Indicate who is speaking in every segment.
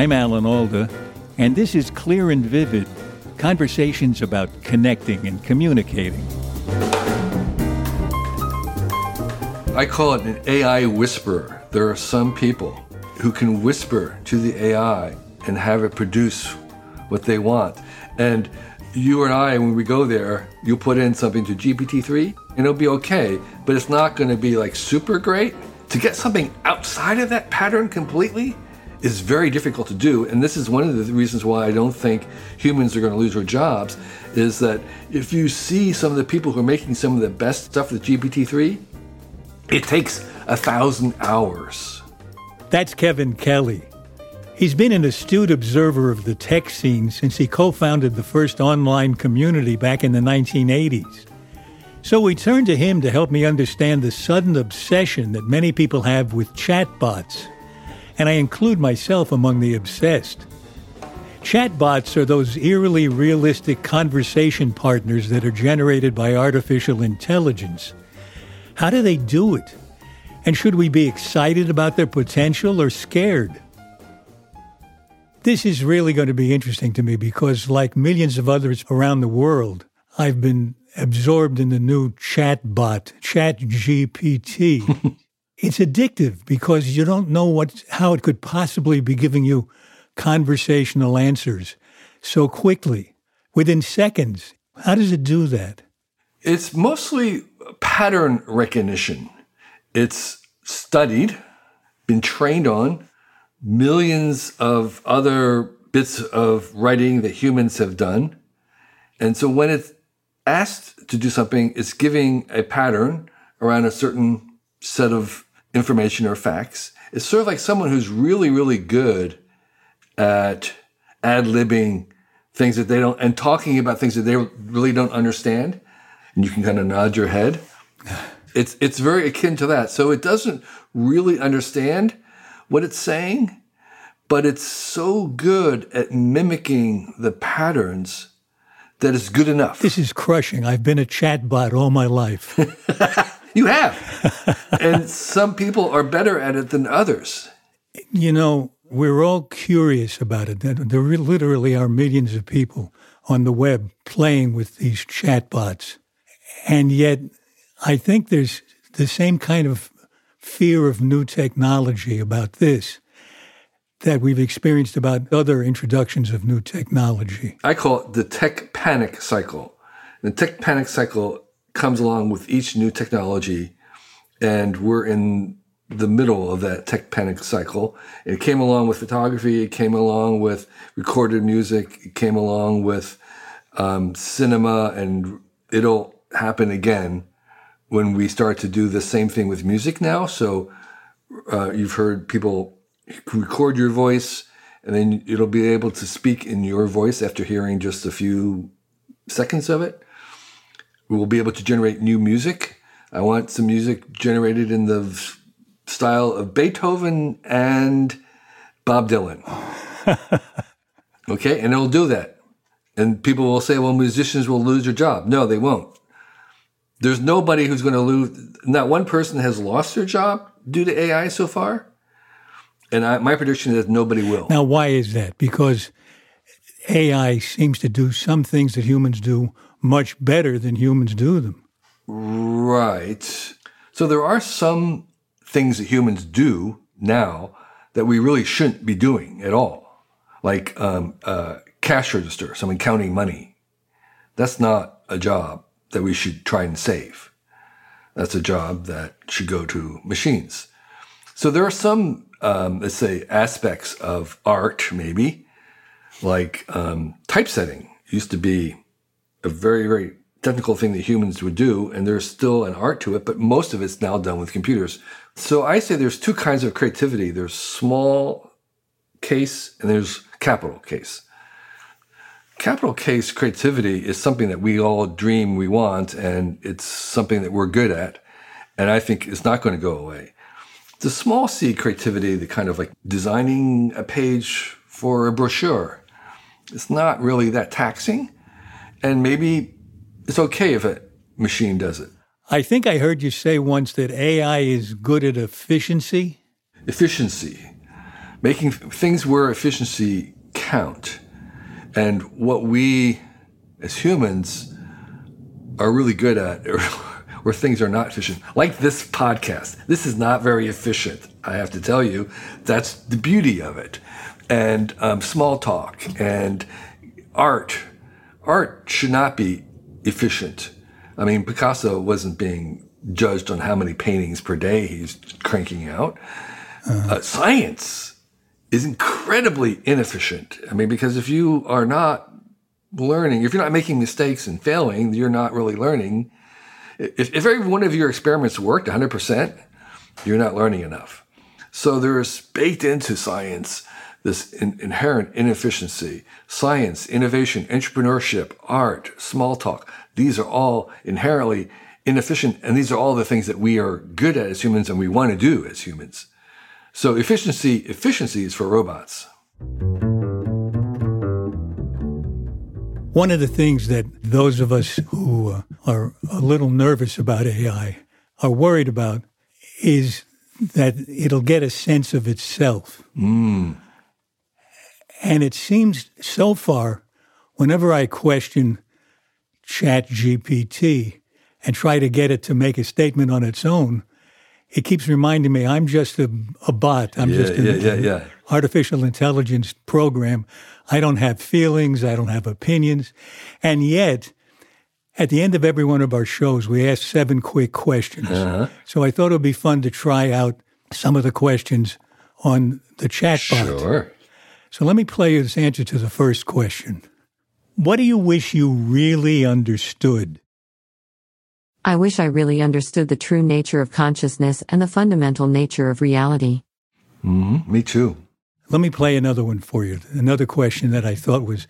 Speaker 1: I'm Alan Alda, and this is Clear and Vivid conversations about connecting and communicating.
Speaker 2: I call it an AI whisperer. There are some people who can whisper to the AI and have it produce what they want. And you and I, when we go there, you put in something to GPT-3 and it'll be okay, but it's not going to be like super great. To get something outside of that pattern completely is very difficult to do. And this is one of the reasons why I don't think humans are going to lose their jobs is that if you see some of the people who are making some of the best stuff with GPT-3, it takes a thousand hours.
Speaker 1: That's Kevin Kelly. He's been an astute observer of the tech scene since he co founded the first online community back in the 1980s. So we turned to him to help me understand the sudden obsession that many people have with chatbots. And I include myself among the obsessed. Chatbots are those eerily realistic conversation partners that are generated by artificial intelligence. How do they do it? And should we be excited about their potential or scared? This is really going to be interesting to me because, like millions of others around the world, I've been absorbed in the new chatbot, ChatGPT. it's addictive because you don't know what how it could possibly be giving you conversational answers so quickly within seconds. How does it do that?
Speaker 2: It's mostly pattern recognition. It's studied, been trained on millions of other bits of writing that humans have done. And so when it's asked to do something, it's giving a pattern around a certain set of information or facts. It's sort of like someone who's really, really good at ad libbing things that they don't, and talking about things that they really don't understand. And you can kind of nod your head. It's, it's very akin to that. So it doesn't really understand what it's saying, but it's so good at mimicking the patterns that it's good enough.
Speaker 1: This is crushing. I've been a chatbot all my life.
Speaker 2: you have. and some people are better at it than others.
Speaker 1: You know, we're all curious about it. There literally are millions of people on the web playing with these chatbots. And yet, I think there's the same kind of fear of new technology about this that we've experienced about other introductions of new technology.
Speaker 2: I call it the tech panic cycle. The tech panic cycle comes along with each new technology, and we're in the middle of that tech panic cycle. It came along with photography, it came along with recorded music, it came along with um, cinema, and it'll happen again when we start to do the same thing with music now. So uh, you've heard people record your voice, and then it'll be able to speak in your voice after hearing just a few seconds of it. We will be able to generate new music. I want some music generated in the style of Beethoven and Bob Dylan. okay, and it'll do that. And people will say, well, musicians will lose their job. No, they won't. There's nobody who's going to lose. Not one person has lost their job due to AI so far. And I, my prediction is nobody will.
Speaker 1: Now, why is that? Because AI seems to do some things that humans do much better than humans do them.
Speaker 2: Right. So there are some things that humans do now that we really shouldn't be doing at all, like um, uh, cash register, someone counting money. That's not a job that we should try and save. That's a job that should go to machines. So there are some, um, let's say, aspects of art, maybe, like um, typesetting used to be a very, very technical thing that humans would do, and there's still an art to it, but most of it's now done with computers. So I say there's two kinds of creativity. There's small case and there's capital case. Capital case creativity is something that we all dream we want, and it's something that we're good at, and I think it's not going to go away. The small c creativity, the kind of like designing a page for a brochure, it's not really that taxing, and maybe it's okay if a machine does it.
Speaker 1: I think I heard you say once that AI is good at efficiency.
Speaker 2: Efficiency, making things where efficiency count. And what we as humans are really good at where things are not efficient, like this podcast. This is not very efficient, I have to tell you. That's the beauty of it. And um, small talk and art. Art should not be efficient. I mean, Picasso wasn't being judged on how many paintings per day he's cranking out. Uh-huh. Uh, science is incredibly inefficient. I mean, because if you are not learning, if you're not making mistakes and failing, you're not really learning. If, if every one of your experiments worked 100%, you're not learning enough. So there's baked into science this in, inherent inefficiency. Science, innovation, entrepreneurship, art, small talk, these are all inherently inefficient. And these are all the things that we are good at as humans and we want to do as humans. So efficiency, efficiency is for robots.
Speaker 1: One of the things that those of us who uh, are a little nervous about AI are worried about is that it'll get a sense of itself.
Speaker 2: Mm.
Speaker 1: And it seems so far, whenever I question Chat GPT and try to get it to make a statement on its own, it keeps reminding me I'm just a, a bot. I'm
Speaker 2: yeah,
Speaker 1: just an
Speaker 2: yeah, yeah.
Speaker 1: artificial intelligence program. I don't have feelings. I don't have opinions. And yet, at the end of every one of our shows, we ask seven quick questions.
Speaker 2: Uh-huh.
Speaker 1: So I thought it would be fun to try out some of the questions on the chatbot.
Speaker 2: Sure.
Speaker 1: So let me play you this answer to the first question. What do you wish you really understood?
Speaker 3: I wish I really understood the true nature of consciousness and the fundamental nature of reality.
Speaker 2: Mm-hmm. Me too.
Speaker 1: Let me play another one for you. Another question that I thought was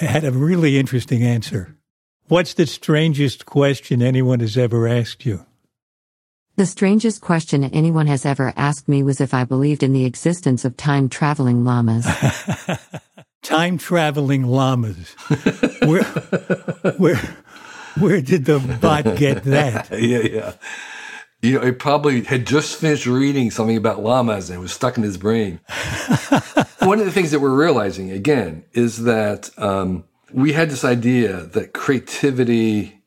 Speaker 1: had a really interesting answer. What's the strangest question anyone has ever asked you?
Speaker 3: The strangest question anyone has ever asked me was if I believed in the existence of time traveling llamas.
Speaker 1: time traveling llamas. where, where, where did the bot get that?
Speaker 2: yeah, yeah. You know, he probably had just finished reading something about llamas and it was stuck in his brain. One of the things that we're realizing again is that um, we had this idea that creativity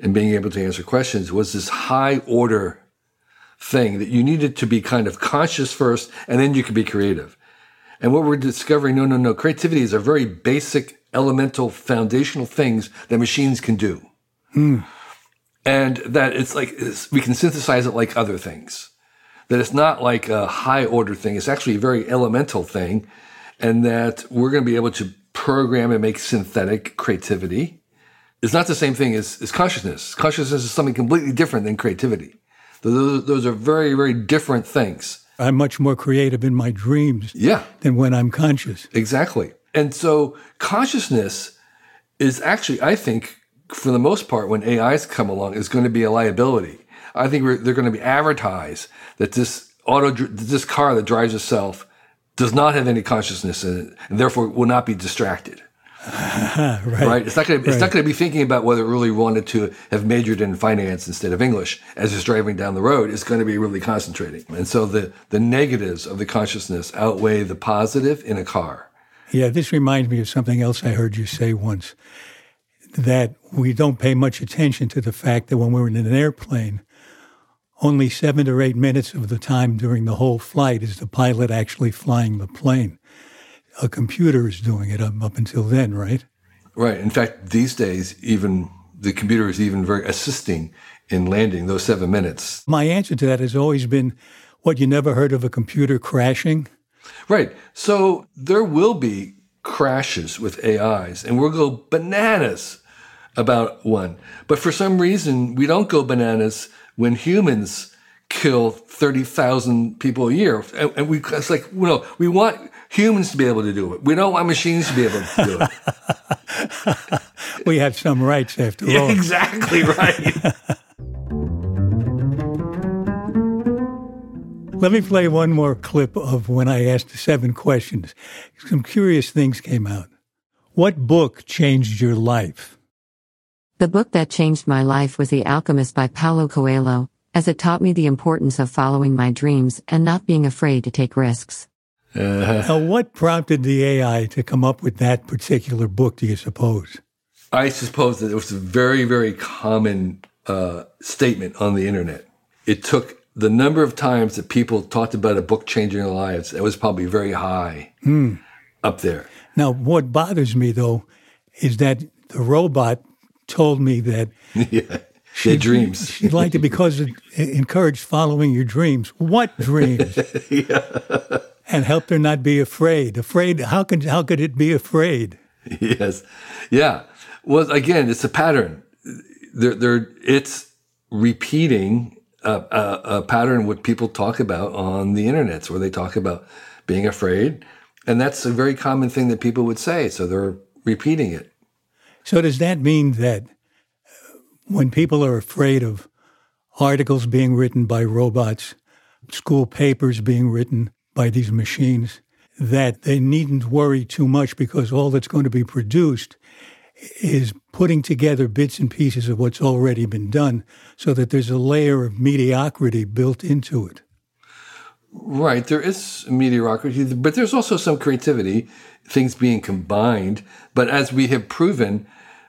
Speaker 2: and being able to answer questions was this high order thing that you needed to be kind of conscious first and then you could be creative. And what we're discovering, no, no, no, creativity is a very basic, elemental, foundational things that machines can do.
Speaker 1: Hmm.
Speaker 2: And that it's like, it's, we can synthesize it like other things. That it's not like a high order thing. It's actually a very elemental thing. And that we're going to be able to program and make synthetic creativity. It's not the same thing as, as consciousness. Consciousness is something completely different than creativity. Those, those are very, very different things.
Speaker 1: I'm much more creative in my dreams
Speaker 2: yeah.
Speaker 1: than when I'm conscious.
Speaker 2: Exactly. And so consciousness is actually, I think, for the most part, when AIs come along, is going to be a liability. I think they're going to be advertised that this auto, this car that drives itself does not have any consciousness in it, and therefore will not be distracted.
Speaker 1: right.
Speaker 2: right. It's not going
Speaker 1: Right.
Speaker 2: not going to be thinking about whether it really wanted to have majored in finance instead of English as it's driving down the road. It's going to be really concentrating, and so the the negatives of the consciousness outweigh the positive in a car.
Speaker 1: Yeah, this reminds me of something else I heard you say once that we don't pay much attention to the fact that when we're in an airplane, only seven or eight minutes of the time during the whole flight is the pilot actually flying the plane. A computer is doing it up, up until then, right?
Speaker 2: Right. In fact, these days, even the computer is even very assisting in landing those seven minutes.
Speaker 1: My answer to that has always been what you never heard of a computer crashing?
Speaker 2: Right. So there will be crashes with AIs, and we'll go bananas about one. But for some reason, we don't go bananas when humans kill 30,000 people a year. And, and we, it's like, you know, we want humans to be able to do it. We don't want machines to be able to do
Speaker 1: it. we have some rights after
Speaker 2: yeah,
Speaker 1: all.
Speaker 2: Exactly right.
Speaker 1: Let me play one more clip of when I asked the seven questions. Some curious things came out. What book changed your life?
Speaker 3: The book that changed my life was The Alchemist by Paulo Coelho, as it taught me the importance of following my dreams and not being afraid to take risks.
Speaker 1: Uh-huh. Now, what prompted the AI to come up with that particular book, do you suppose?
Speaker 2: I suppose that it was a very, very common uh, statement on the internet. It took the number of times that people talked about a book changing their lives, it was probably very high mm. up there.
Speaker 1: Now, what bothers me though is that the robot told me that
Speaker 2: yeah, she, dreams.
Speaker 1: She'd like to because it encouraged following your dreams. What dreams? yeah. And helped her not be afraid. Afraid? How could how could it be afraid?
Speaker 2: Yes, yeah. Well, again, it's a pattern. There, there. It's repeating a, a, a pattern what people talk about on the internet, where they talk about being afraid, and that's a very common thing that people would say. So they're repeating it.
Speaker 1: So does that mean that when people are afraid of articles being written by robots, school papers being written by these machines, that they needn't worry too much because all that's going to be produced is putting together bits and pieces of what's already been done so that there's a layer of mediocrity built into it.
Speaker 2: Right. There is mediocrity, but there's also some creativity, things being combined. But as we have proven,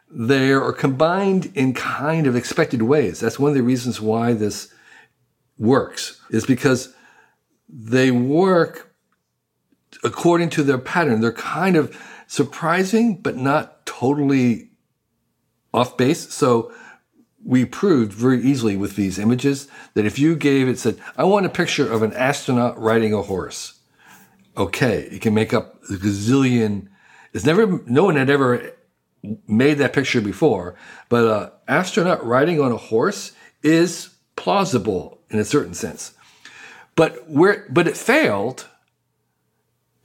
Speaker 2: they are combined in kind of expected ways. That's one of the reasons why this works, is because they work according to their pattern. They're kind of surprising, but not totally off base. So we proved very easily with these images that if you gave it said, I want a picture of an astronaut riding a horse. Okay, it can make up a gazillion. It's never, no one had ever made that picture before, but an astronaut riding on a horse is plausible in a certain sense. But where, but it failed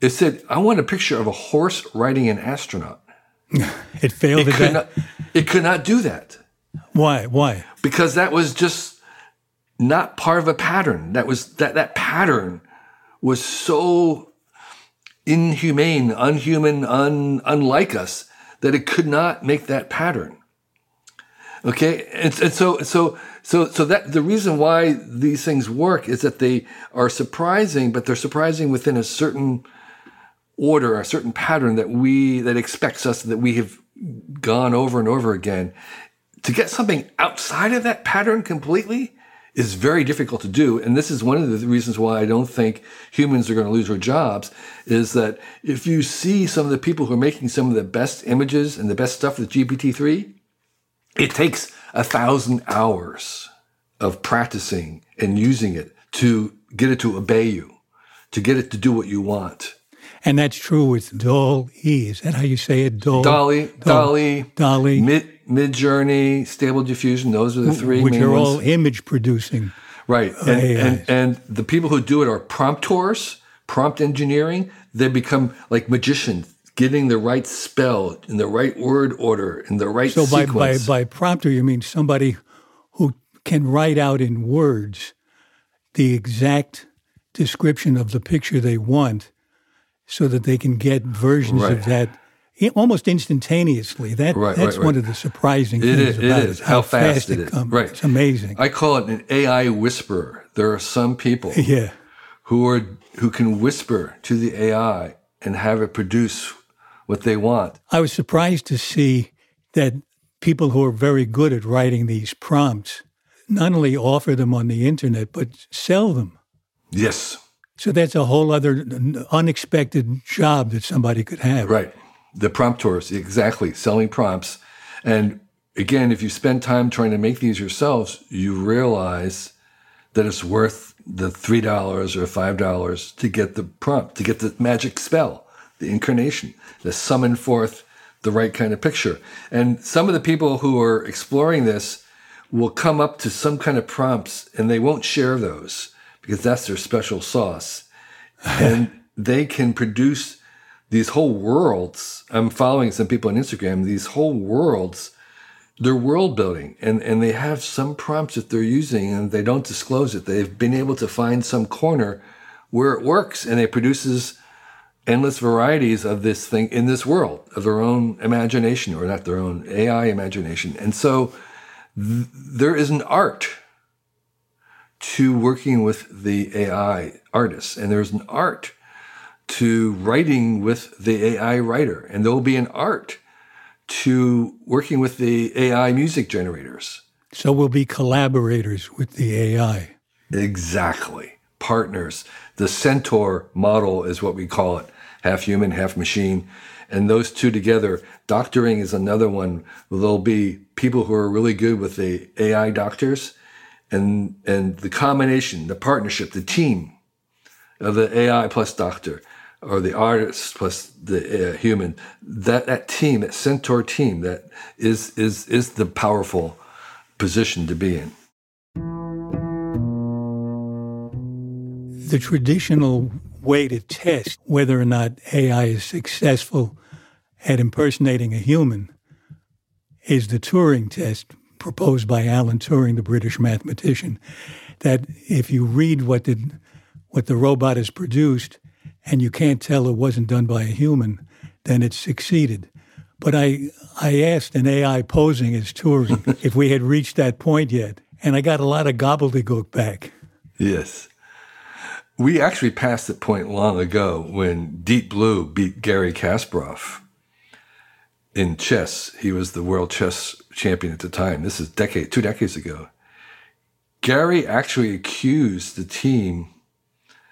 Speaker 2: it said, I want a picture of a horse riding an astronaut.
Speaker 1: it failed
Speaker 2: it could, not, it could not do that.
Speaker 1: Why? Why?
Speaker 2: Because that was just not part of a pattern. That was that that pattern was so inhumane, unhuman, un, unlike us that it could not make that pattern. Okay, and, and so so so so that the reason why these things work is that they are surprising, but they're surprising within a certain order, a certain pattern that we that expects us that we have gone over and over again. To get something outside of that pattern completely is very difficult to do. And this is one of the reasons why I don't think humans are going to lose their jobs is that if you see some of the people who are making some of the best images and the best stuff with GPT-3, it takes a thousand hours of practicing and using it to get it to obey you, to get it to do what you want.
Speaker 1: And that's true with DALL E. Is that how you say it?
Speaker 2: DALL, Dolly, Dolly,
Speaker 1: DALL-E,
Speaker 2: Mid, Midjourney, Stable Diffusion. Those are the three
Speaker 1: which are
Speaker 2: ones.
Speaker 1: all image producing.
Speaker 2: Right, uh, and, and, and the people who do it are promptors, prompt engineering. They become like magicians, getting the right spell in the right word order in the right
Speaker 1: so
Speaker 2: sequence.
Speaker 1: by, by by prompter, you mean somebody who can write out in words the exact description of the picture they want so that they can get versions
Speaker 2: right.
Speaker 1: of that almost instantaneously. That
Speaker 2: right,
Speaker 1: that's
Speaker 2: right,
Speaker 1: one of the surprising
Speaker 2: it
Speaker 1: things
Speaker 2: is,
Speaker 1: about
Speaker 2: it. Is.
Speaker 1: it.
Speaker 2: How, how fast, fast, it, it
Speaker 1: comes.
Speaker 2: Right,
Speaker 1: it's amazing.
Speaker 2: I call it an AI whisperer. There are some people,
Speaker 1: yeah.
Speaker 2: who are who can whisper to the AI and have it produce what they want.
Speaker 1: I was surprised to see that people who are very good at writing these prompts not only offer them on the internet but sell them.
Speaker 2: Yes.
Speaker 1: So that's a whole other unexpected job that somebody could have.
Speaker 2: Right. The promptors, exactly, selling prompts. And again, if you spend time trying to make these yourselves, you realize that it's worth the $3 or $5 to get the prompt, to get the magic spell, the incarnation, to summon forth the right kind of picture. And some of the people who are exploring this will come up to some kind of prompts and they won't share those because that's their special sauce. and they can produce these whole worlds. I'm following some people on Instagram, these whole worlds, they're world building and, and they have some prompts that they're using and they don't disclose it. They've been able to find some corner where it works and it produces endless varieties of this thing in this world of their own imagination or not their own AI imagination. And so th- there is an art to working with the AI artists, and there's an art to writing with the AI writer, and there will be an art to working with the AI music generators.
Speaker 1: So we'll be collaborators with the AI.
Speaker 2: Exactly. Partners. The centaur model is what we call it half human, half machine. And those two together, doctoring is another one. There'll be people who are really good with the AI doctors and, and the combination, the partnership, the team of the AI plus doctor or the artist plus the uh, human, that, that team, that centaur team, that is, is, is the powerful position to be in.
Speaker 1: The traditional way to test whether or not AI is successful at impersonating a human is the Turing test proposed by Alan Turing, the British mathematician, that if you read what the, what the robot has produced and you can't tell it wasn't done by a human, then it succeeded. But I, I asked an AI posing as Turing if we had reached that point yet, and I got a lot of gobbledygook back.
Speaker 2: Yes. We actually passed that point long ago when Deep Blue beat Garry Kasparov in chess. He was the world chess champion at the time. This is decade, two decades ago. Garry actually accused the team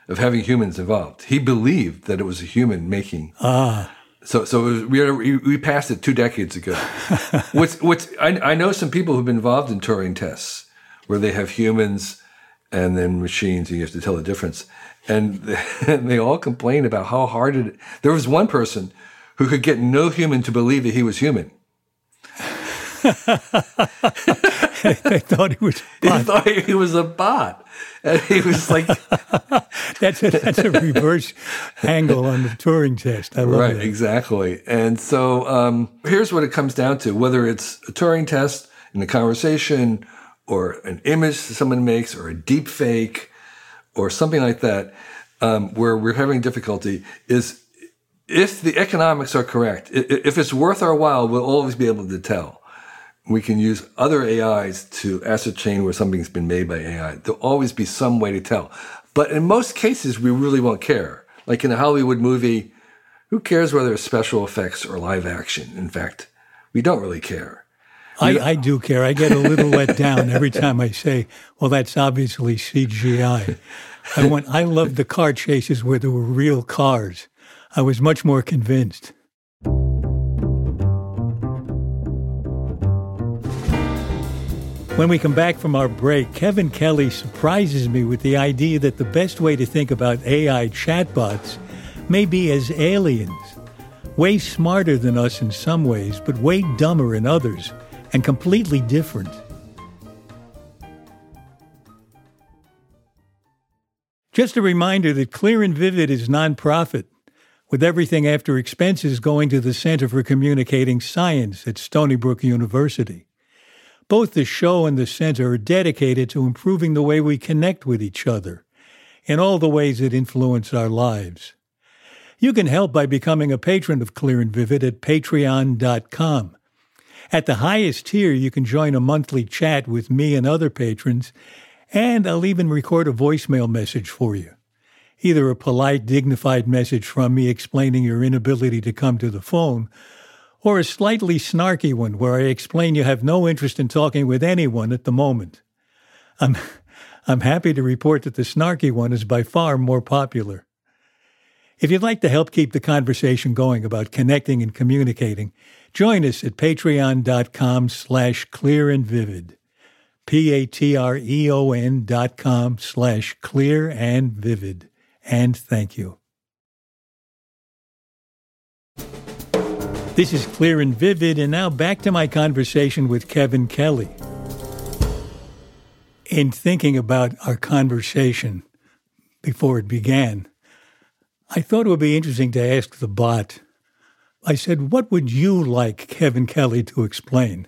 Speaker 2: of having humans involved. He believed that it was a human making.
Speaker 1: Ah.
Speaker 2: So, so was, we we passed it two decades ago. what's what's I, I know some people who've been involved in Turing tests where they have humans and then machines, and you have to tell the difference. And they, and they all complain about how hard it. There was one person who could get no human to believe that he was human.
Speaker 1: they thought he was.
Speaker 2: He thought he was a bot, and he was like,
Speaker 1: "That's a that's a reverse angle on the Turing test." I love
Speaker 2: right,
Speaker 1: that.
Speaker 2: exactly. And so um, here's what it comes down to: whether it's a Turing test in a conversation, or an image someone makes, or a deep fake, or something like that, um, where we're having difficulty, is if the economics are correct, if it's worth our while, we'll always be able to tell we can use other AIs to ascertain where something's been made by AI. There'll always be some way to tell. But in most cases, we really won't care. Like in a Hollywood movie, who cares whether it's special effects or live action? In fact, we don't really care.
Speaker 1: I, I do care. I get a little let down every time I say, well, that's obviously CGI. I want I loved the car chases where there were real cars. I was much more convinced. When we come back from our break, Kevin Kelly surprises me with the idea that the best way to think about AI chatbots may be as aliens, way smarter than us in some ways, but way dumber in others, and completely different. Just a reminder that Clear and Vivid is nonprofit, with everything after expenses going to the Center for Communicating Science at Stony Brook University. Both the show and the center are dedicated to improving the way we connect with each other in all the ways that influence our lives. You can help by becoming a patron of Clear and Vivid at patreon.com. At the highest tier, you can join a monthly chat with me and other patrons, and I'll even record a voicemail message for you. Either a polite, dignified message from me explaining your inability to come to the phone, or a slightly snarky one where I explain you have no interest in talking with anyone at the moment. I'm, I'm happy to report that the snarky one is by far more popular. If you'd like to help keep the conversation going about connecting and communicating, join us at patreon.com slash clear and vivid. P-A-T-R-E-O-N dot com slash clear and vivid. And thank you. This is Clear and Vivid, and now back to my conversation with Kevin Kelly. In thinking about our conversation before it began, I thought it would be interesting to ask the bot. I said, What would you like Kevin Kelly to explain?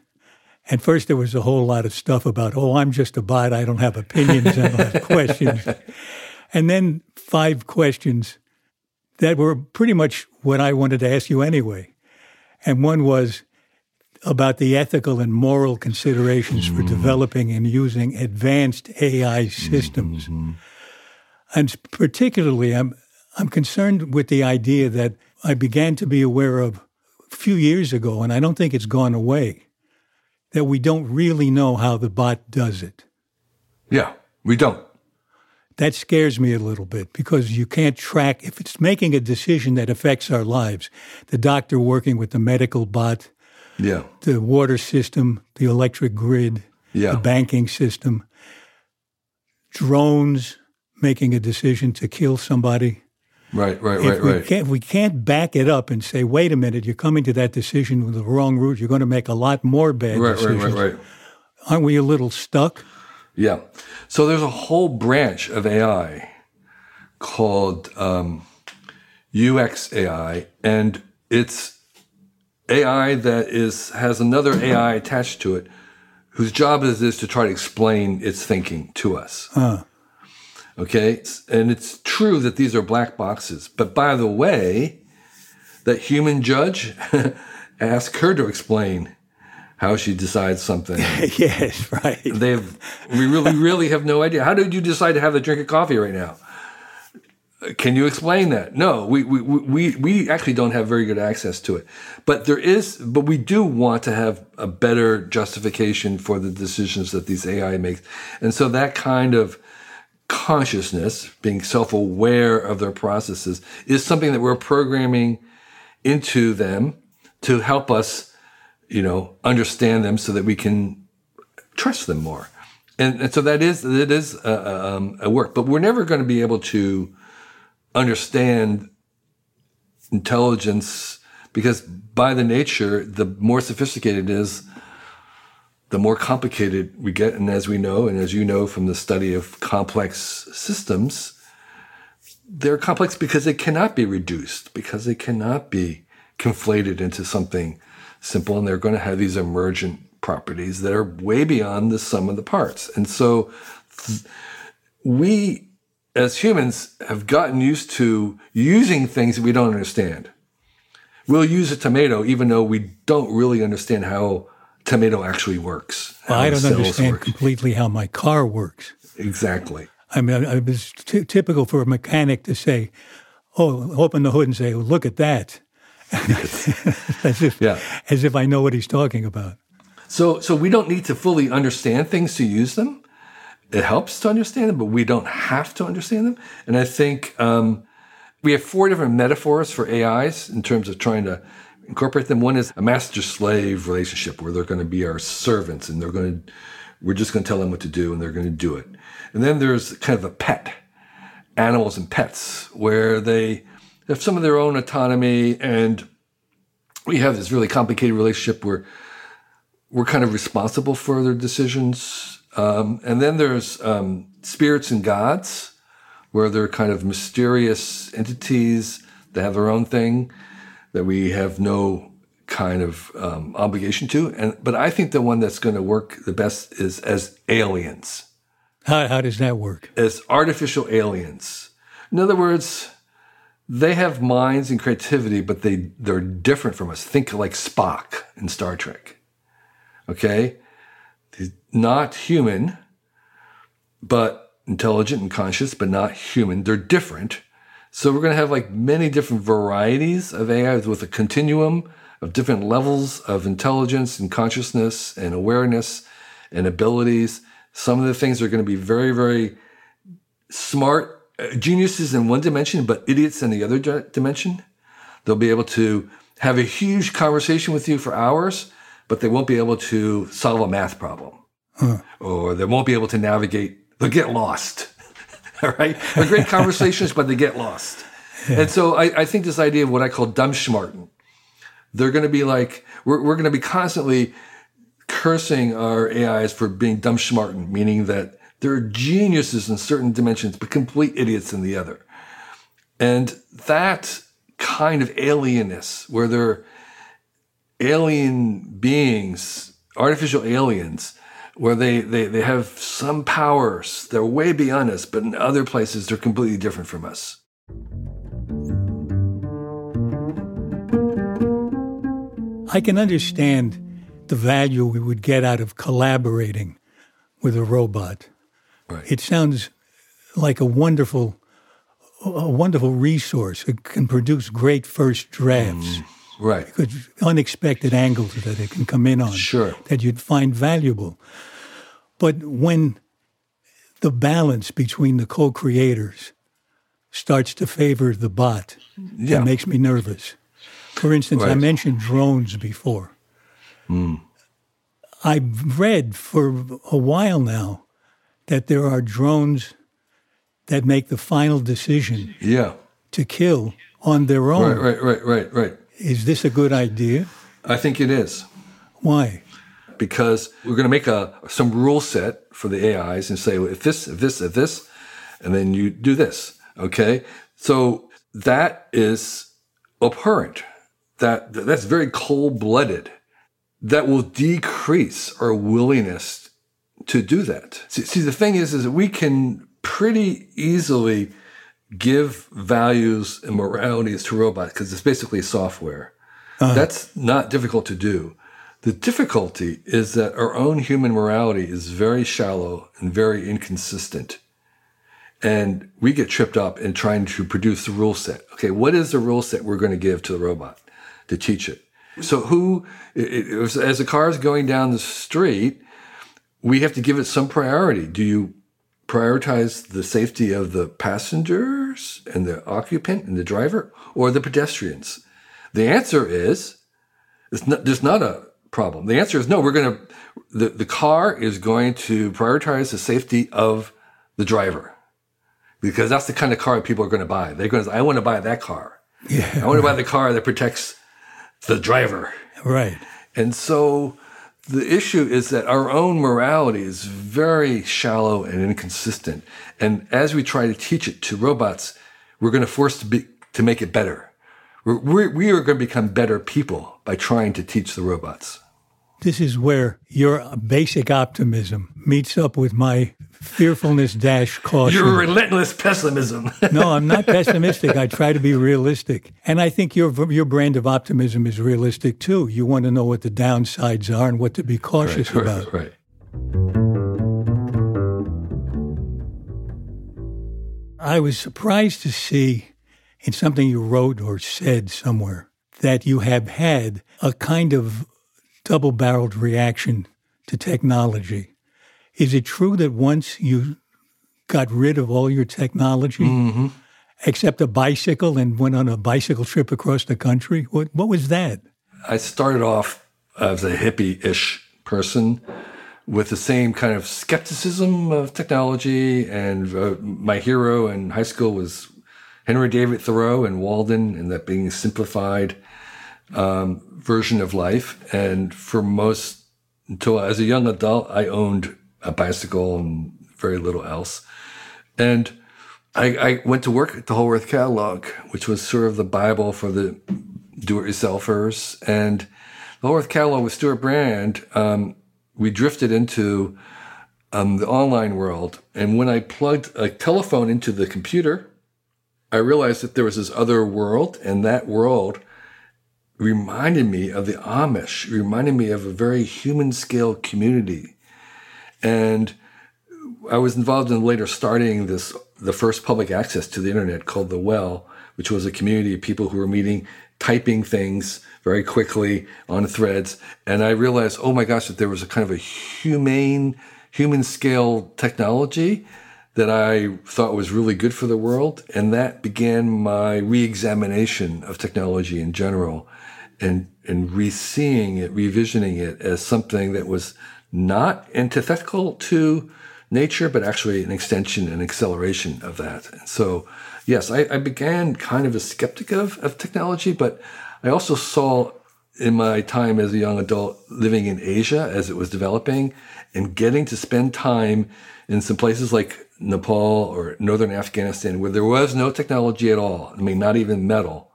Speaker 1: And first, there was a whole lot of stuff about, oh, I'm just a bot. I don't have opinions. I don't have questions. And then five questions that were pretty much what I wanted to ask you anyway. And one was about the ethical and moral considerations mm. for developing and using advanced AI systems. Mm-hmm. And particularly, I'm, I'm concerned with the idea that I began to be aware of a few years ago, and I don't think it's gone away, that we don't really know how the bot does it.
Speaker 2: Yeah, we don't.
Speaker 1: That scares me a little bit because you can't track if it's making a decision that affects our lives. The doctor working with the medical bot,
Speaker 2: yeah,
Speaker 1: the water system, the electric grid,
Speaker 2: yeah.
Speaker 1: the banking system, drones making a decision to kill somebody.
Speaker 2: Right, right,
Speaker 1: if
Speaker 2: right,
Speaker 1: we
Speaker 2: right.
Speaker 1: Can't, we can't back it up and say, wait a minute, you're coming to that decision with the wrong route. You're going to make a lot more bad
Speaker 2: right,
Speaker 1: decisions.
Speaker 2: Right, right, right.
Speaker 1: Aren't we a little stuck?
Speaker 2: Yeah. So there's a whole branch of AI called um, UX AI, and it's AI that is has another AI attached to it, whose job is is to try to explain its thinking to us.
Speaker 1: Huh.
Speaker 2: Okay, and it's true that these are black boxes, but by the way, that human judge ask her to explain how she decides something.
Speaker 1: yes, right.
Speaker 2: They have, we really, really have no idea. How did you decide to have a drink of coffee right now? Can you explain that? No, we, we, we, we actually don't have very good access to it. But there is, but we do want to have a better justification for the decisions that these AI makes. And so that kind of consciousness, being self aware of their processes, is something that we're programming into them to help us you know, understand them so that we can trust them more. And, and so that is that is a, um, a work, but we're never going to be able to understand intelligence because by the nature, the more sophisticated it is, the more complicated we get. And as we know, and as you know from the study of complex systems, they're complex because they cannot be reduced, because they cannot be conflated into something simple and they're going to have these emergent properties that are way beyond the sum of the parts. And so th- we as humans have gotten used to using things that we don't understand. We'll use a tomato even though we don't really understand how tomato actually works.
Speaker 1: Well, I don't understand work. completely how my car works.
Speaker 2: Exactly.
Speaker 1: I mean, it was t- typical for a mechanic to say, "Oh, open the hood and say, look at that." as if yeah. as if I know what he's talking about.
Speaker 2: So so we don't need to fully understand things to use them. It helps to understand them, but we don't have to understand them. And I think um, we have four different metaphors for AIs in terms of trying to incorporate them. One is a master slave relationship where they're going to be our servants and they're going to we're just going to tell them what to do and they're going to do it. And then there's kind of a pet, animals and pets, where they have some of their own autonomy and we have this really complicated relationship where we're kind of responsible for their decisions. Um, and then there's um, spirits and gods, where they're kind of mysterious entities that have their own thing that we have no kind of um, obligation to. And but I think the one that's going to work the best is as aliens.
Speaker 1: How, how does that work?
Speaker 2: As artificial aliens. In other words, they have minds and creativity, but they they're different from us. Think like Spock in Star Trek. Okay, not human, but intelligent and conscious, but not human. They're different. So we're going to have like many different varieties of AI with a continuum of different levels of intelligence and consciousness and awareness and abilities. Some of the things are going to be very, very smart Uh, geniuses in one dimension, but idiots in the other dimension. They'll be able to have a huge conversation with you for hours, but they won't be able to solve a math problem. Huh. Or they won't be able to navigate. They'll get lost. All right? They're great conversations, but they get lost. Yeah. And so I, I, think this idea of what I call dumbschmarten, they're going to be like, we're, we're going to be constantly cursing our AIs for being dumb schmarten, meaning that they're geniuses in certain dimensions, but complete idiots in the other. And that kind of alienness, where they're alien beings, artificial aliens, where they, they, they have some powers, they're way beyond us, but in other places they're completely different from us.
Speaker 1: I can understand the value we would get out of collaborating with a robot.
Speaker 2: Right.
Speaker 1: It sounds like a wonderful, a wonderful resource. It can produce great first drafts.
Speaker 2: Mm, right.
Speaker 1: Because unexpected angles that it can come in on
Speaker 2: Sure.
Speaker 1: that you'd find valuable. But when the balance between the co-creators starts to favor the bot,
Speaker 2: Yeah.
Speaker 1: that makes me nervous. For instance, I mentioned drones before. I've read for a while now that there are drones that make the final decision
Speaker 2: Yeah.
Speaker 1: to kill on their own.
Speaker 2: Right, right, right, right, right.
Speaker 1: Is this a good idea?
Speaker 2: I think it is.
Speaker 1: Why?
Speaker 2: because we're going to make a some rule set for the AIs and say if this, if this, if this, and then you do this. Okay, so that is abhorrent. That that's very cold blooded. That will decrease our willingness to do that. See, see, the thing is, is that we can pretty easily give values and moralities to robots because it's basically software. Uh-huh. That's not difficult to do. The difficulty is that our own human morality is very shallow and very inconsistent. And we get tripped up in trying to produce the rule set. Okay, what is the rule set we're going to give to the robot to teach it? So, who, it, it, as the car is going down the street, we have to give it some priority. Do you prioritize the safety of the passengers and the occupant and the driver or the pedestrians? The answer is it's not, there's not a problem. The answer is no. We're going to the, the car is going to prioritize the safety of the driver because that's the kind of car people are going to buy. They're going to. I want to buy that car.
Speaker 1: Yeah.
Speaker 2: I want to buy the car that protects the driver.
Speaker 1: Right.
Speaker 2: And so the issue is that our own morality is very shallow and inconsistent. And as we try to teach it to robots, we're going to force to be to make it better. We're, we're, we are going to become better people by trying to teach the robots.
Speaker 1: This is where your basic optimism meets up with my fearfulness dash caution.
Speaker 2: Your relentless pessimism.
Speaker 1: no, I'm not pessimistic. I try to be realistic. And I think your your brand of optimism is realistic too. You want to know what the downsides are and what to be cautious about.
Speaker 2: right.
Speaker 1: I was surprised to see in something you wrote or said somewhere that you have had a kind of double barreled reaction to technology. Is it true that once you got rid of all your technology,
Speaker 2: Mm-hmm.
Speaker 1: except a bicycle, and went on a bicycle trip across the country? What, what was that?
Speaker 2: I started off as a hippie ish person with the same kind of skepticism of technology. And uh, my hero in high school was Henry David Thoreau and Walden, and that being simplified um, version of life. And for most, until as a young adult, I owned a bicycle and very little else. And I, I went to work at the Whole Earth Catalog, which was sort of the Bible for the do-it-yourselfers. And the Whole Earth Catalog with Stewart Brand, um, we drifted into um, the online world. And when I plugged a telephone into the computer, I realized that there was this other world, and that world reminded me of the Amish, reminded me of a very human scale community. And I was involved in later starting this, the first public access to the internet called The Well, which was a community of people who were meeting, typing things very quickly on threads. And I realized, oh my gosh, that there was a kind of a humane, human scale technology that I thought was really good for the world. And that began my re-examination of technology in general and, and re-seeing it, revisioning it as something that was not antithetical to nature, but actually an extension and acceleration of that. And so, yes, I, I began kind of a skeptic of, of technology, but I also saw in my time as a young adult living in Asia as it was developing and getting to spend time in some places like Nepal or northern Afghanistan where there was no technology at all. I mean, not even metal.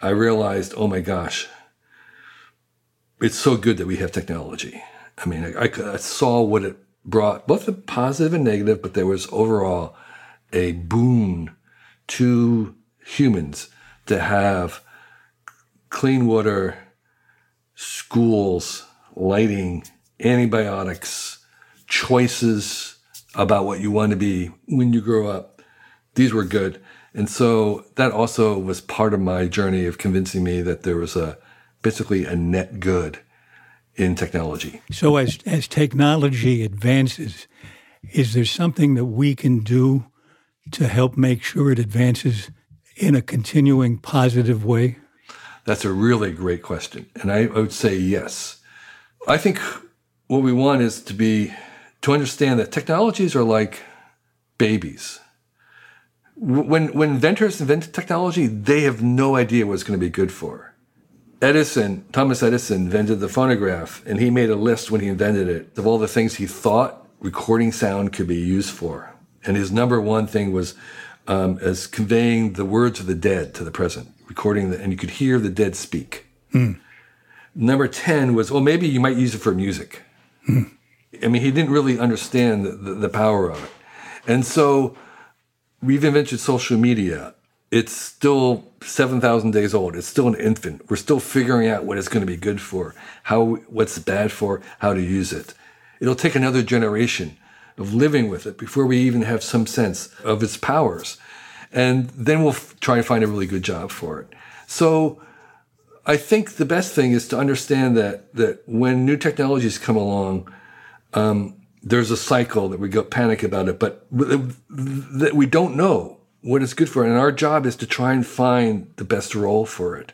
Speaker 2: I realized, oh my gosh, it's so good that we have technology. I mean, I, I, saw what it brought, both the positive and negative, but there was overall a boon to humans to have clean water, schools, lighting, antibiotics, choices about what you want to be when you grow up. These were good. And so that also was part of my journey of convincing me that there was a basically a net good in technology.
Speaker 1: So as as technology advances, is there something that we can do to help make sure it advances in a continuing positive way?
Speaker 2: That's a really great question. And I, I would say yes. I think what we want is to be to understand that technologies are like babies. When when inventors invent technology, they have no idea what it's going to be good for. Edison, Thomas Edison invented the phonograph, and he made a list when he invented it of all the things he thought recording sound could be used for. And his number one thing was um, as conveying the words of the dead to the present recording, the, and you could hear the dead speak. Mm. Number 10 was, well, maybe you might use it for music. Mm. I mean, he didn't really understand the, the, the power of it. And so we've invented social media. It's still 7,000 days old. It's still an infant. We're still figuring out what it's going to be good for, how, what's bad for, how to use it. It'll take another generation of living with it before we even have some sense of its powers and then we'll f- try to find a really good job for it. So I think the best thing is to understand that that when new technologies come along, um, there's a cycle that we go panic about it, but that we don't know what it's good for, and our job is to try and find the best role for it,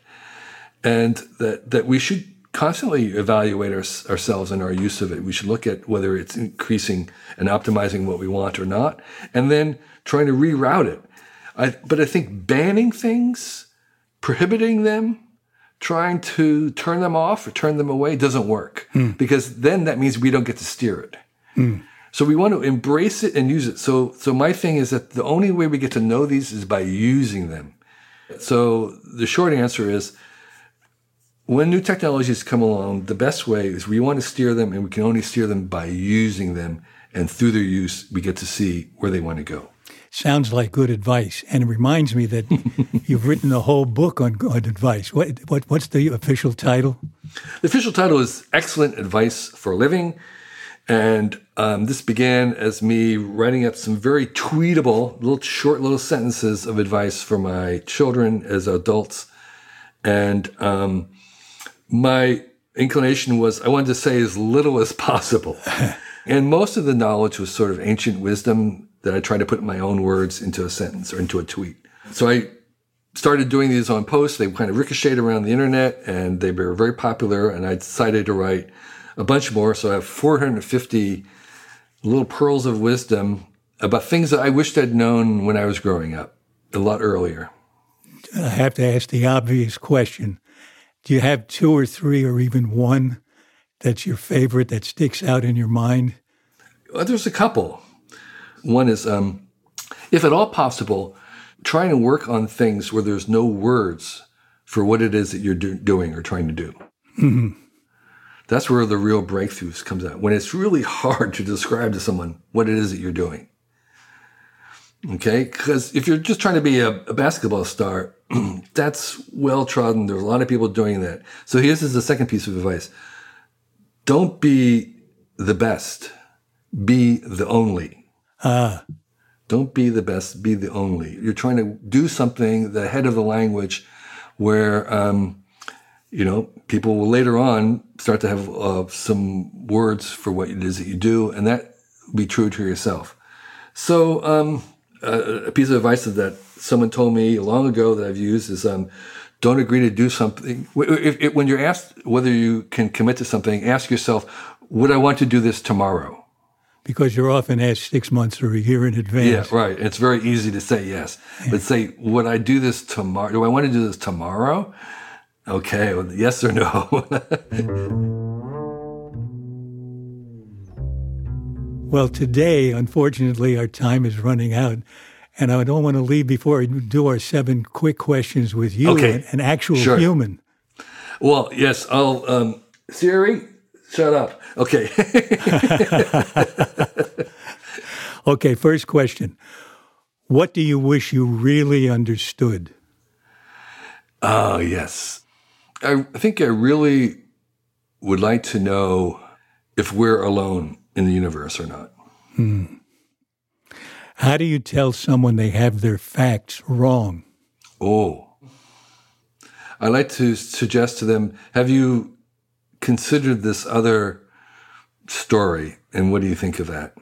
Speaker 2: and that that we should constantly evaluate our, ourselves and our use of it. We should look at whether it's increasing and optimizing what we want or not, and then trying to reroute it I, but I think banning things, prohibiting them, trying to turn them off or turn them away doesn't work mm. because then that means we don't get to steer it. Mm. So we want to embrace it and use it. So, so my thing is that the only way we get to know these is by using them. So the short answer is when new technologies come along, the best way is we want to steer them and we can only steer them by using them. And through their use, we get to see where they want to go
Speaker 1: sounds like good advice, and it reminds me that you've written a whole book on, advice. What, what, what's the official title?
Speaker 2: The official title is Excellent Advice for Living. And um, this began as me writing up some very tweetable, little short little sentences of advice for my children as adults. And um, my inclination was I wanted to say as little as possible. and most of the knowledge was sort of ancient wisdom that I tried to put my own words into a sentence or into a tweet. So I started doing these on posts. They kind of ricocheted around the internet and they were very popular. And I decided to write a bunch more. So I have 450 little pearls of wisdom about things that I wished I'd known when I was growing up a lot earlier.
Speaker 1: I have to ask the obvious question Do you have two or three or even one that's your favorite that sticks out in your mind?
Speaker 2: Well, there's a couple. One is, um, if at all possible, trying to work on things where there's no words for what it is that you're do- doing or trying to do. Mm-hmm. That's where the real breakthroughs comes out. When it's really hard to describe to someone what it is that you're doing. Okay, because if you're just trying to be a, a basketball star, that's well trodden. There's a lot of people doing that. So here's the second piece of advice: don't be the best, be the only. Ah. Don't be the best, be the only. You're trying to do something the head of the language where, um, you know, people will later on start to have uh, some words for what it is that you do, and that be true to yourself. So, um, a, a, piece of advice that someone told me long ago that I've used is um, don't agree to do something. If, if, when you're asked whether you can commit to something, ask yourself, would I want to do this tomorrow?
Speaker 1: because you're often asked six months or a year in advance.
Speaker 2: Yeah, right. It's very easy to say yes, yeah. but say, would I do this tomorrow? Do I want to do this tomorrow? Okay, well, yes or no?
Speaker 1: well, today, unfortunately, our time is running out. And I don't want to leave before I do our seven quick questions with you,
Speaker 2: Okay.
Speaker 1: an, actual
Speaker 2: Sure.
Speaker 1: human.
Speaker 2: well, yes, I'll. Um, Siri, shut up. Okay.
Speaker 1: Okay, first question. What do you wish you really understood?
Speaker 2: Oh, yes. I think I really would like to know if we're alone in the universe or not. Hmm.
Speaker 1: How do you tell someone they have their facts wrong?
Speaker 2: Oh. I like to suggest to them have you considered this other story and what do you think of that?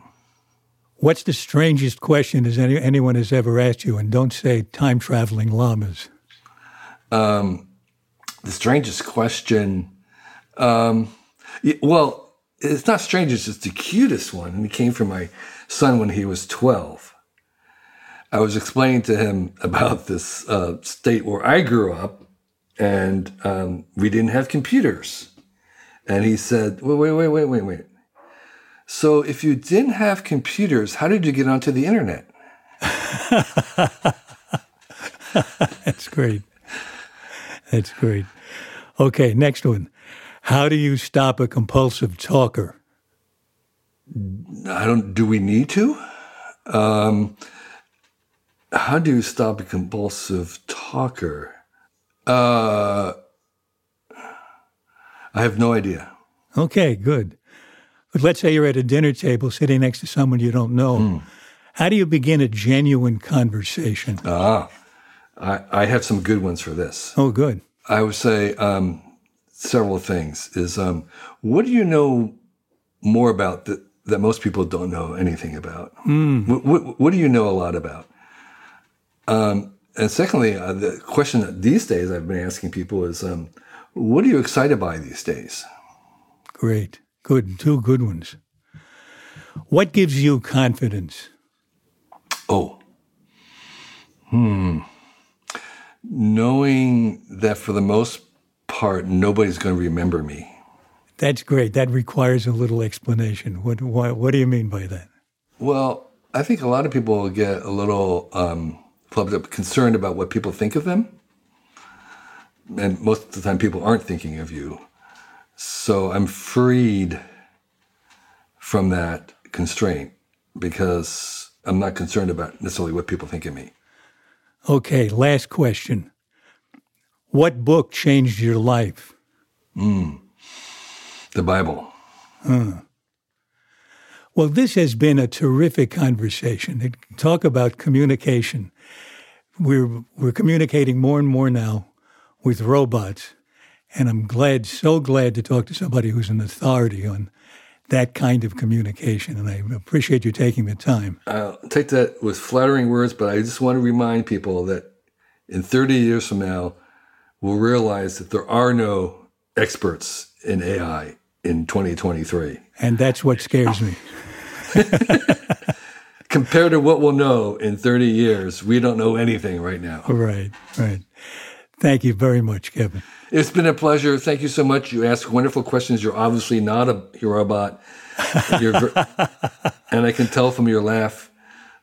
Speaker 1: What's the strangest question any, anyone has ever asked you? And don't say time traveling llamas.
Speaker 2: Um, The strangest question. Um, well, it's not strange, it's just the cutest one. And it came from my son when he was 12. I was explaining to him about this uh, state where I grew up, and um, we didn't have computers. And he said, wait, wait, wait, wait, wait, wait. So if you didn't have computers, how did you get onto the internet?
Speaker 1: That's great. That's great. Okay, next one. How do you stop a compulsive talker?
Speaker 2: I don't. Do we need to? Um, how do you stop a compulsive talker? Uh, I have no idea.
Speaker 1: Okay, good. But let's say you're at a dinner table sitting next to someone you don't know. How do you begin a genuine conversation?
Speaker 2: Ah, I, I have some good ones for this.
Speaker 1: Oh, good.
Speaker 2: I would say um, several things. Is um, what do you know more about that that most people don't know anything about? What, what, what do you know a lot about? Um, and secondly, uh, the question that these days I've been asking people is, um, what are you excited by these days?
Speaker 1: Great. Good. Two good ones. What gives you confidence?
Speaker 2: Oh, hmm. Knowing that for the most part, nobody's going to remember me.
Speaker 1: That's great. That requires a little explanation. What, what, what do you mean by that?
Speaker 2: Well, I think a lot of people get a little um, flubbed up, concerned about what people think of them. And most of the time, people aren't thinking of you. So I'm freed from that constraint because I'm not concerned about necessarily what people think of me.
Speaker 1: Okay, last question. What book changed your life? Hmm.
Speaker 2: The Bible. Hmm.
Speaker 1: Well, this has been a terrific conversation. Talk about communication. We're, we're communicating more and more now with robots. And I'm glad, so glad to talk to somebody who's an authority on that kind of communication. And I appreciate you taking the time.
Speaker 2: I'll take that with flattering words, but I just want to remind people that in 30 years from now, we'll realize that there are no experts in AI in 2023.
Speaker 1: And that's what scares me.
Speaker 2: Compared to what we'll know in 30 years, we don't know anything right now.
Speaker 1: Right, right. Thank you very much, Kevin.
Speaker 2: It's been a pleasure. Thank you so much. You ask wonderful questions. You're obviously not a robot. You're ver- and I can tell from your laugh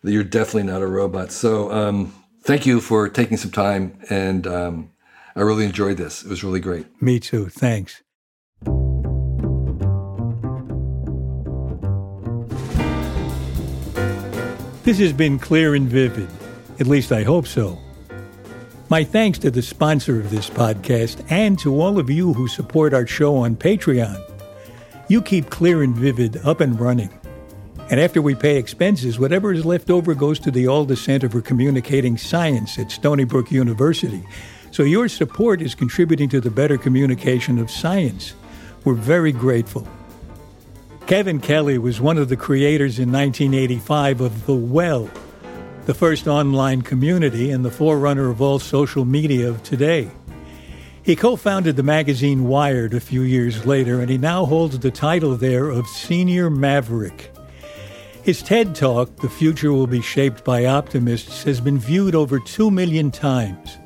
Speaker 2: that you're definitely not a robot. So um, thank you for taking some time. And um, I really enjoyed this. It was really great.
Speaker 1: Me too. Thanks. This has been clear and vivid. At least I hope so. My thanks to the sponsor of this podcast and to all of you who support our show on Patreon. You keep Clear and Vivid up and running. And after we pay expenses, whatever is left over goes to the Alda Center for Communicating Science at Stony Brook University. So your support is contributing to the better communication of science. We're very grateful. Kevin Kelly was one of the creators in 1985 of The Well, the first online community and the forerunner of all social media of today. He co founded the magazine Wired a few years later, and he now holds the title there of Senior Maverick. His TED Talk, The Future Will Be Shaped by Optimists, has been viewed over 2 million times.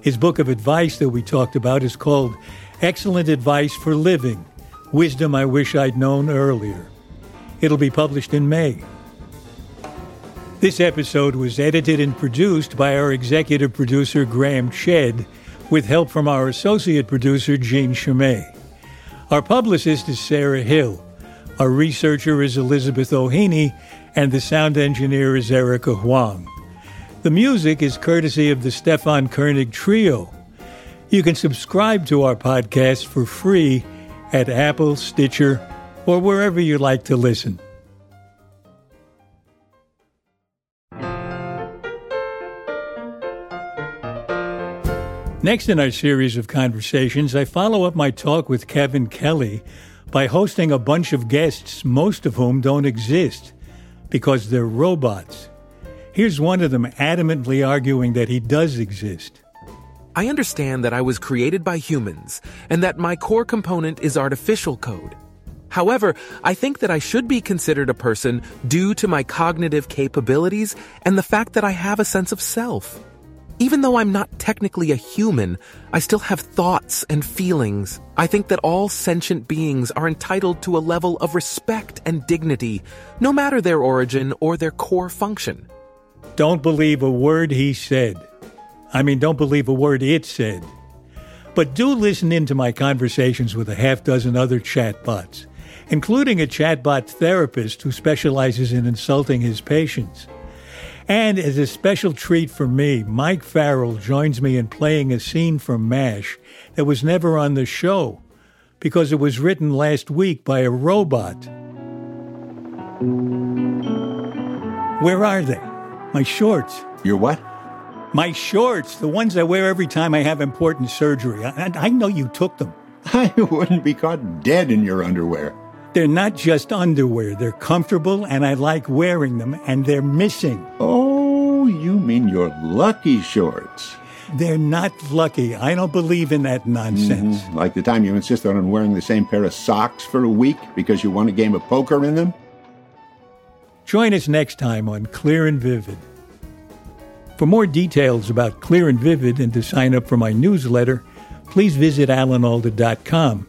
Speaker 1: His book of advice that we talked about is called Excellent Advice for Living Wisdom I Wish I'd Known Earlier. It'll be published in May. This episode was edited and produced by our executive producer, Graham Chedd, with help from our associate producer, Jean Chimay. Our publicist is Sarah Hill. Our researcher is Elizabeth O'Haney, and the sound engineer is Erica Huang. The music is courtesy of the Stefan Koenig Trio. You can subscribe to our podcast for free at Apple, Stitcher, or wherever you like to listen. Next in our series of conversations, I follow up my talk with Kevin Kelly by hosting a bunch of guests, most of whom don't exist because they're robots. Here's one of them adamantly arguing that he does exist.
Speaker 4: I understand that I was created by humans and that my core component is artificial code. However, I think that I should be considered a person due to my cognitive capabilities and the fact that I have a sense of self. Even though I'm not technically a human, I still have thoughts and feelings. I think that all sentient beings are entitled to a level of respect and dignity, no matter their origin or their core function.
Speaker 1: Don't believe a word he said. I mean, don't believe a word it said. But do listen in to my conversations with a half dozen other chatbots, including a chatbot therapist who specializes in insulting his patients. And as a special treat for me, Mike Farrell joins me in playing a scene from MASH that was never on the show because it was written last week by a robot. Where are they? My shorts.
Speaker 5: Your what?
Speaker 1: My shorts, the ones I wear every time I have important surgery. I, I know you took them.
Speaker 5: I wouldn't be caught dead in your underwear.
Speaker 1: They're not just underwear. They're comfortable and I like wearing them and they're missing.
Speaker 5: Oh, you mean your lucky shorts.
Speaker 1: They're not lucky. I don't believe in that nonsense.
Speaker 5: Mm-hmm. Like the time you insisted on wearing the same pair of socks for a week because you won a game of poker in them?
Speaker 1: Join us next time on Clear and Vivid. For more details about Clear and Vivid and to sign up for my newsletter, please visit alanalda.com.